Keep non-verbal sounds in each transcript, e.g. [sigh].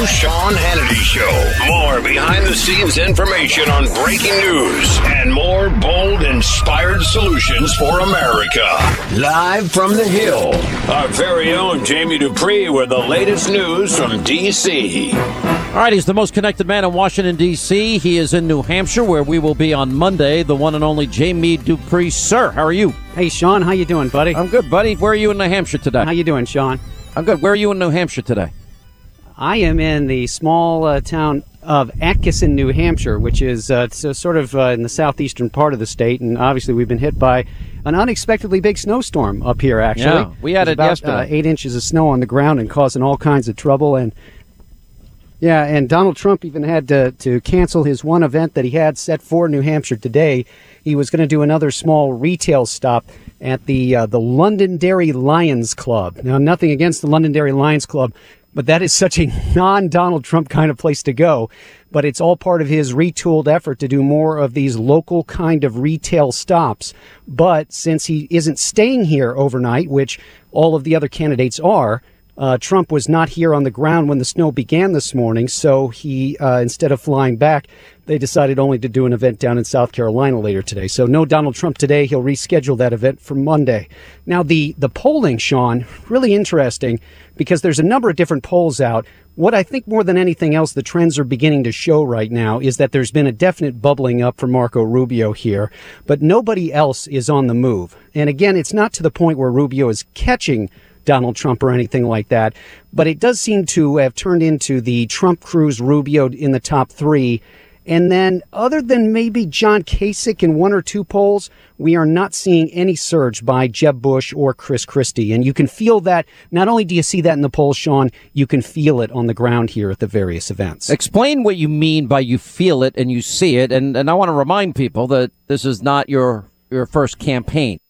new Sean Hannity Show. More behind the scenes information on breaking news and more bold, inspired solutions for America. Live from the Hill, our very own Jamie Dupree with the latest news from D.C. All right, he's the most connected man in Washington, D.C. He is in New Hampshire, where we will be on Monday. The one and only Jamie Dupree. Sir, how are you? Hey, Sean, how you doing, buddy? I'm good, buddy. Where are you in New Hampshire today? How you doing, Sean? I'm good. Where are you in New Hampshire today? I am in the small uh, town of Atkinson, New Hampshire, which is uh, sort of uh, in the southeastern part of the state, and obviously we've been hit by an unexpectedly big snowstorm up here. Actually, yeah, we had it about, yesterday. Uh, eight inches of snow on the ground and causing all kinds of trouble. And yeah, and Donald Trump even had to to cancel his one event that he had set for New Hampshire today. He was going to do another small retail stop at the uh, the Londonderry Lions Club. Now, nothing against the Londonderry Lions Club, but that is such a [laughs] non Donald Trump kind of place to go. But it's all part of his retooled effort to do more of these local kind of retail stops. But since he isn't staying here overnight, which all of the other candidates are, uh, Trump was not here on the ground when the snow began this morning, so he, uh, instead of flying back, they decided only to do an event down in South Carolina later today. So no Donald Trump today. He'll reschedule that event for Monday. Now the the polling, Sean, really interesting because there's a number of different polls out. What I think more than anything else, the trends are beginning to show right now is that there's been a definite bubbling up for Marco Rubio here, but nobody else is on the move. And again, it's not to the point where Rubio is catching Donald Trump or anything like that, but it does seem to have turned into the Trump Cruz Rubio in the top three and then, other than maybe John Kasich in one or two polls, we are not seeing any surge by Jeb Bush or Chris Christie. And you can feel that. Not only do you see that in the polls, Sean, you can feel it on the ground here at the various events. Explain what you mean by you feel it and you see it. And, and I want to remind people that this is not your, your first campaign.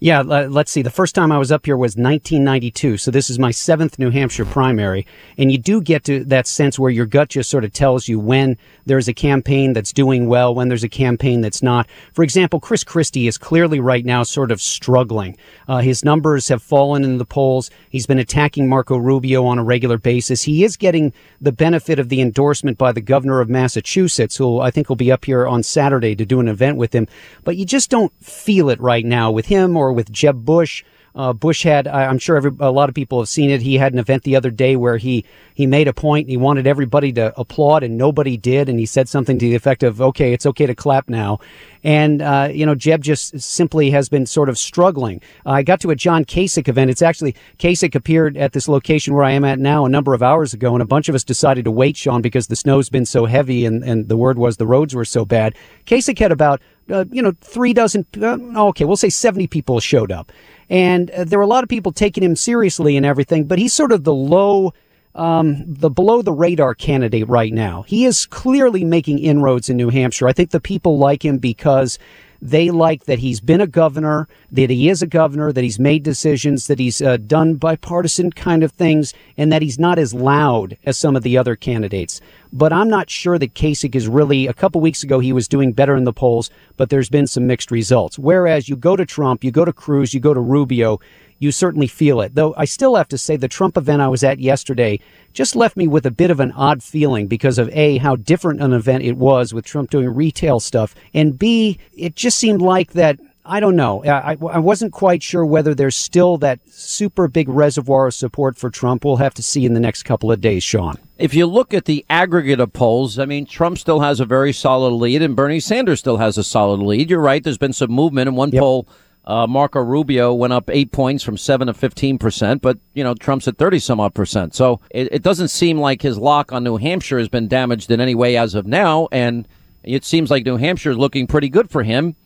Yeah, let's see. The first time I was up here was 1992. So this is my seventh New Hampshire primary. And you do get to that sense where your gut just sort of tells you when there's a campaign that's doing well, when there's a campaign that's not. For example, Chris Christie is clearly right now sort of struggling. Uh, his numbers have fallen in the polls. He's been attacking Marco Rubio on a regular basis. He is getting the benefit of the endorsement by the governor of Massachusetts, who I think will be up here on Saturday to do an event with him. But you just don't feel it right now with him or with Jeb Bush. Uh, Bush had, I'm sure every, a lot of people have seen it. He had an event the other day where he, he made a point he wanted everybody to applaud and nobody did. And he said something to the effect of, okay, it's okay to clap now. And, uh, you know, Jeb just simply has been sort of struggling. Uh, I got to a John Kasich event. It's actually, Kasich appeared at this location where I am at now a number of hours ago. And a bunch of us decided to wait, Sean, because the snow's been so heavy and, and the word was the roads were so bad. Kasich had about uh, you know, three dozen, uh, okay, we'll say 70 people showed up. And uh, there were a lot of people taking him seriously and everything, but he's sort of the low, um, the below the radar candidate right now. He is clearly making inroads in New Hampshire. I think the people like him because they like that he's been a governor, that he is a governor, that he's made decisions, that he's uh, done bipartisan kind of things, and that he's not as loud as some of the other candidates. But I'm not sure that Kasich is really, a couple weeks ago, he was doing better in the polls, but there's been some mixed results. Whereas you go to Trump, you go to Cruz, you go to Rubio, you certainly feel it. Though I still have to say the Trump event I was at yesterday just left me with a bit of an odd feeling because of A, how different an event it was with Trump doing retail stuff, and B, it just seemed like that I don't know. I, I wasn't quite sure whether there's still that super big reservoir of support for Trump. We'll have to see in the next couple of days, Sean. If you look at the aggregate of polls, I mean, Trump still has a very solid lead and Bernie Sanders still has a solid lead. You're right. There's been some movement in one yep. poll uh, Marco Rubio went up eight points from seven to 15 percent, but you know Trump's at 30 some odd percent. So it, it doesn't seem like his lock on New Hampshire has been damaged in any way as of now, and it seems like New Hampshire is looking pretty good for him.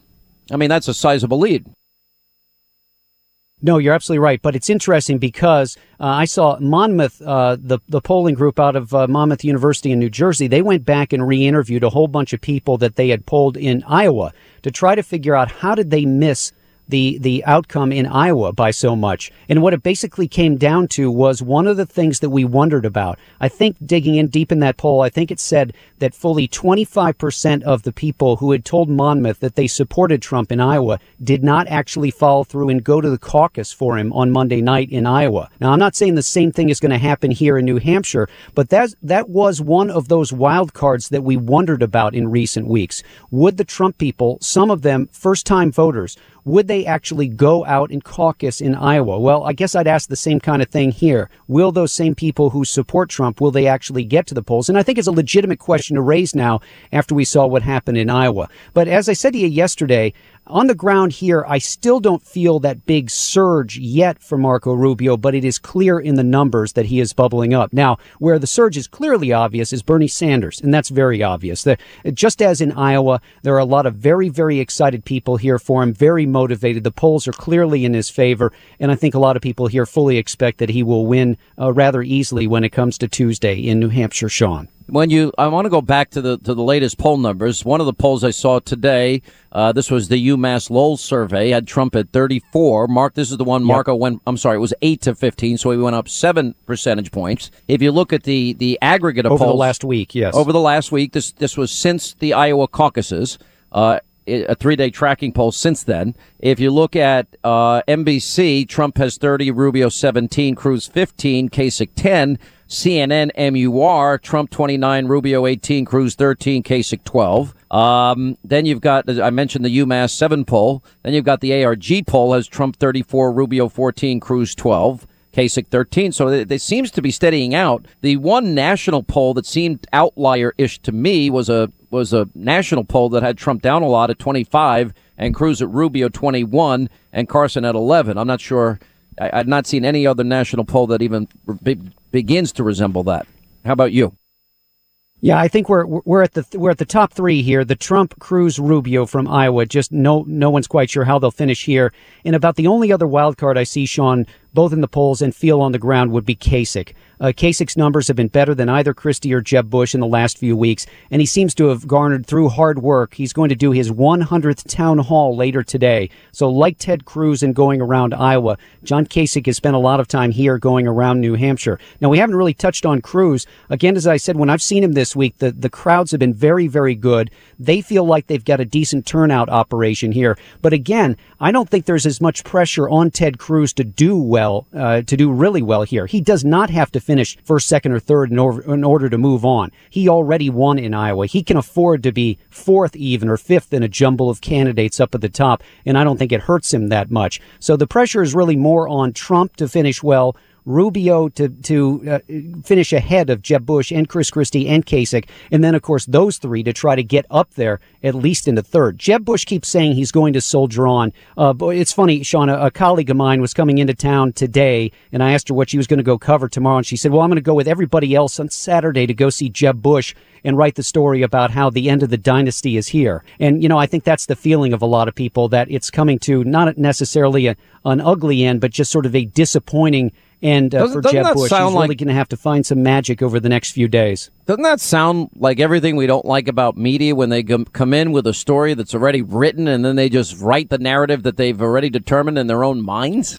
I mean, that's a sizable lead. No, you're absolutely right. But it's interesting because uh, I saw Monmouth, uh, the the polling group out of uh, Monmouth University in New Jersey. They went back and re-interviewed a whole bunch of people that they had polled in Iowa to try to figure out how did they miss the the outcome in Iowa by so much. And what it basically came down to was one of the things that we wondered about. I think digging in deep in that poll, I think it said that fully 25% of the people who had told Monmouth that they supported Trump in Iowa did not actually follow through and go to the caucus for him on Monday night in Iowa. Now, I'm not saying the same thing is going to happen here in New Hampshire, but that that was one of those wild cards that we wondered about in recent weeks. Would the Trump people, some of them first-time voters, would they actually go out and caucus in Iowa? Well, I guess I'd ask the same kind of thing here. Will those same people who support Trump, will they actually get to the polls? And I think it's a legitimate question to raise now after we saw what happened in Iowa. But as I said to you yesterday, on the ground here, I still don't feel that big surge yet for Marco Rubio, but it is clear in the numbers that he is bubbling up. Now, where the surge is clearly obvious is Bernie Sanders, and that's very obvious. The, just as in Iowa, there are a lot of very, very excited people here for him, very motivated. The polls are clearly in his favor, and I think a lot of people here fully expect that he will win uh, rather easily when it comes to Tuesday in New Hampshire, Sean when you I want to go back to the to the latest poll numbers. One of the polls I saw today, uh, this was the UMass Lowell survey, had Trump at 34. Mark, this is the one Marco yep. went. I'm sorry, it was eight to 15, so he went up seven percentage points. If you look at the the aggregate of over polls the last week, yes, over the last week, this this was since the Iowa caucuses. Uh, a three day tracking poll since then. If you look at uh, NBC, Trump has 30, Rubio 17, Cruz 15, Kasich 10. CNN MUR, Trump 29, Rubio 18, Cruz 13, Kasich 12. Um, then you've got, I mentioned the UMass 7 poll. Then you've got the ARG poll has Trump 34, Rubio 14, Cruz 12. Kasich 13. So it, seems to be steadying out. The one national poll that seemed outlier-ish to me was a was a national poll that had Trump down a lot at 25 and Cruz at Rubio 21 and Carson at 11. I'm not sure. I, I've not seen any other national poll that even be, begins to resemble that. How about you? Yeah, I think we're we're at the we're at the top three here. The Trump, Cruz, Rubio from Iowa. Just no no one's quite sure how they'll finish here. And about the only other wild card I see, Sean, both in the polls and feel on the ground would be Kasich. Uh, Kasich's numbers have been better than either Christie or Jeb Bush in the last few weeks, and he seems to have garnered through hard work. He's going to do his 100th town hall later today. So, like Ted Cruz and going around Iowa, John Kasich has spent a lot of time here going around New Hampshire. Now, we haven't really touched on Cruz. Again, as I said, when I've seen him this week, the, the crowds have been very, very good. They feel like they've got a decent turnout operation here. But again, I don't think there's as much pressure on Ted Cruz to do well, uh, to do really well here. He does not have to finish first, second, or third in, or, in order to move on. He already won in Iowa. He can afford to be fourth even or fifth in a jumble of candidates up at the top, and I don't think it hurts him that much. So the pressure is really more on Trump to finish well Rubio to to uh, finish ahead of Jeb Bush and Chris Christie and Kasich, and then of course those three to try to get up there at least in the third. Jeb Bush keeps saying he's going to soldier on. Uh, but it's funny, Sean. A, a, colleague of mine was coming into town today, and I asked her what she was going to go cover tomorrow, and she said, "Well, I'm going to go with everybody else on Saturday to go see Jeb Bush." and write the story about how the end of the dynasty is here. And, you know, I think that's the feeling of a lot of people that it's coming to not necessarily a, an ugly end, but just sort of a disappointing and uh, for Jeb Bush, he's really like, going to have to find some magic over the next few days. Doesn't that sound like everything we don't like about media when they come in with a story that's already written and then they just write the narrative that they've already determined in their own minds?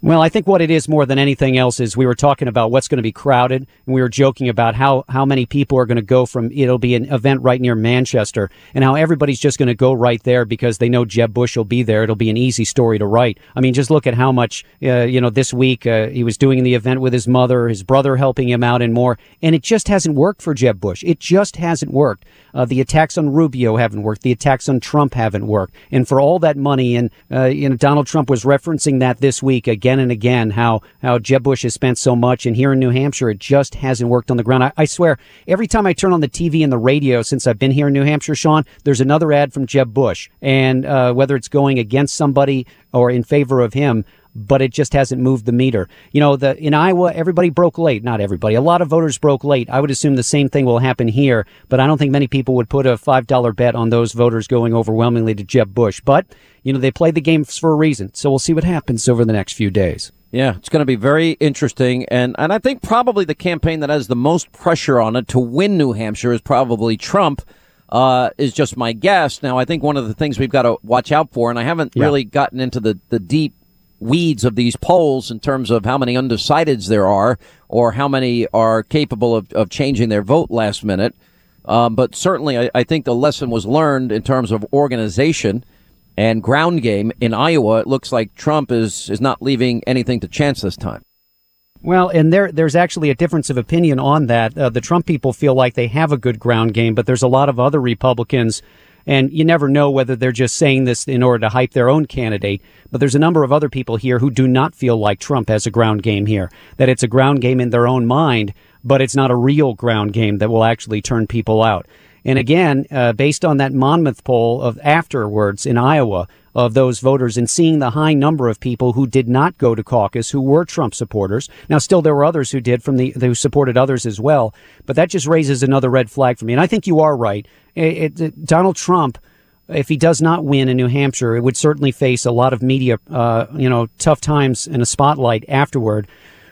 Well, I think what it is more than anything else is we were talking about what's going to be crowded, and we were joking about how how many people are going to go from. It'll be an event right near Manchester, and how everybody's just going to go right there because they know Jeb Bush will be there. It'll be an easy story to write. I mean, just look at how much uh, you know this week uh, he was doing the event with his mother, his brother helping him out, and more. And it just hasn't worked for Jeb Bush. It just hasn't worked. Uh, the attacks on Rubio haven't worked. The attacks on Trump haven't worked. And for all that money, and uh, you know, Donald Trump was referencing that this week again again and again how, how Jeb Bush has spent so much. And here in New Hampshire, it just hasn't worked on the ground. I, I swear, every time I turn on the TV and the radio since I've been here in New Hampshire, Sean, there's another ad from Jeb Bush. And uh, whether it's going against somebody or in favor of him, but it just hasn't moved the meter. You know, the in Iowa, everybody broke late. Not everybody. A lot of voters broke late. I would assume the same thing will happen here, but I don't think many people would put a five dollar bet on those voters going overwhelmingly to Jeb Bush. But you know, they played the game for a reason. So we'll see what happens over the next few days. Yeah, it's going to be very interesting, and and I think probably the campaign that has the most pressure on it to win New Hampshire is probably Trump. uh, is just my guess. Now, I think one of the things we've got to watch out for, and I haven't yeah. really gotten into the, the deep weeds of these polls in terms of how many undecideds there are or how many are capable of, of changing their vote last minute. Um, but certainly, I, I, think the lesson was learned in terms of organization and ground game in Iowa. It looks like Trump is is not leaving anything to chance this time. Well, and there there's actually a difference of opinion on that. Uh, the Trump people feel like they have a good ground game, but there's a lot of other Republicans and you never know whether they're just saying this in order to hype their own candidate. But there's a number of other people here who do not feel like Trump has a ground game here, that it's a ground game in their own mind, but it's not a real ground game that will actually turn people out. And again, uh, based on that Monmouth poll of afterwards in Iowa of those voters and seeing the high number of people who did not go to caucus who were Trump supporters. Now, still there were others who did from the who supported others as well, but that just raises another red flag for me. And I think you are right. It, it, Donald Trump if he does not win in New Hampshire, it would certainly face a lot of media, uh, you know, tough times in a spotlight afterward.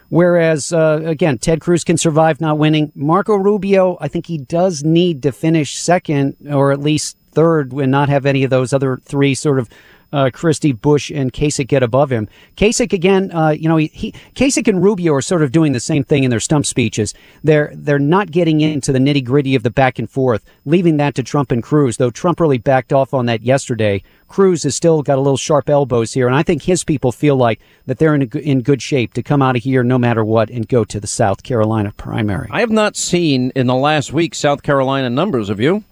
Whereas, uh, again, Ted Cruz can survive not winning. Marco Rubio, I think he does need to finish second or at least third and not have any of those other three sort of uh, Christie, Bush, and Kasich get above him. Kasich again, uh, you know, he, he Kasich and Rubio are sort of doing the same thing in their stump speeches. They're they're not getting into the nitty gritty of the back and forth, leaving that to Trump and Cruz. Though Trump really backed off on that yesterday. Cruz has still got a little sharp elbows here, and I think his people feel like that they're in a, in good shape to come out of here no matter what and go to the South Carolina primary. I have not seen in the last week South Carolina numbers. Have you?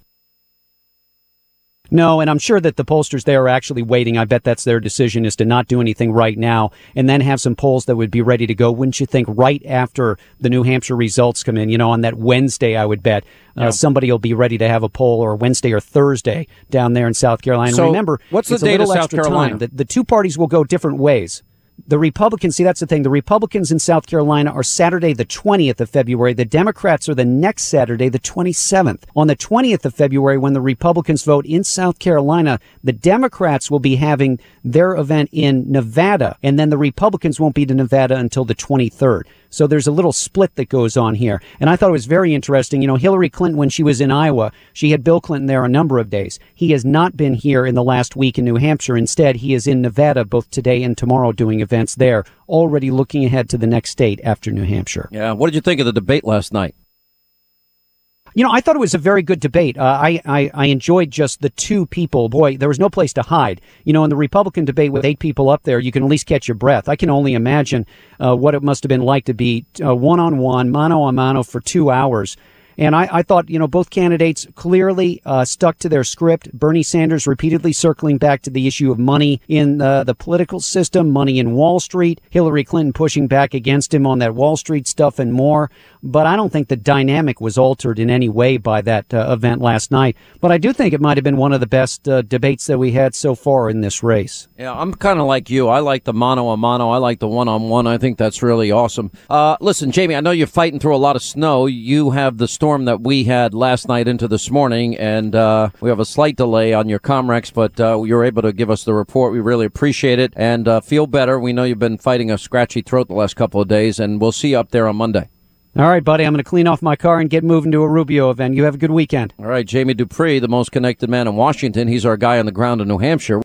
No, and I'm sure that the pollsters there are actually waiting. I bet that's their decision is to not do anything right now and then have some polls that would be ready to go. Wouldn't you think right after the New Hampshire results come in, you know, on that Wednesday, I would bet uh, somebody will be ready to have a poll or Wednesday or Thursday down there in South Carolina. So Remember, what's the date of South Carolina? The, the two parties will go different ways the Republicans, see, that's the thing. The Republicans in South Carolina are Saturday, the 20th of February. The Democrats are the next Saturday, the 27th. On the 20th of February, when the Republicans vote in South Carolina, the Democrats will be having their event in Nevada, and then the Republicans won't be to Nevada until the 23rd. So there's a little split that goes on here. And I thought it was very interesting. You know, Hillary Clinton, when she was in Iowa, she had Bill Clinton there a number of days. He has not been here in the last week in New Hampshire. Instead, he is in Nevada both today and tomorrow doing events there, already looking ahead to the next state after New Hampshire. Yeah. What did you think of the debate last night? You know, I thought it was a very good debate. Uh, I, I, I enjoyed just the two people. Boy, there was no place to hide. You know, in the Republican debate with eight people up there, you can at least catch your breath. I can only imagine uh, what it must have been like to be one on one, mano a mano for two hours and I, I thought, you know, both candidates clearly uh, stuck to their script. Bernie Sanders repeatedly circling back to the issue of money in uh, the political system, money in Wall Street. Hillary Clinton pushing back against him on that Wall Street stuff and more. But I don't think the dynamic was altered in any way by that uh, event last night. But I do think it might have been one of the best uh, debates that we had so far in this race. Yeah, I'm kind of like you. I like the mano a mano. I like the one on one. I think that's really awesome. Uh, listen, Jamie, I know you're fighting through a lot of snow. You have the storm that we had last night into this morning, and uh, we have a slight delay on your Comrex, but uh, you're able to give us the report. We really appreciate it and uh, feel better. We know you've been fighting a scratchy throat the last couple of days, and we'll see you up there on Monday. All right, buddy. I'm going to clean off my car and get moving to a Rubio event. You have a good weekend. All right, Jamie Dupree, the most connected man in Washington. He's our guy on the ground in New Hampshire.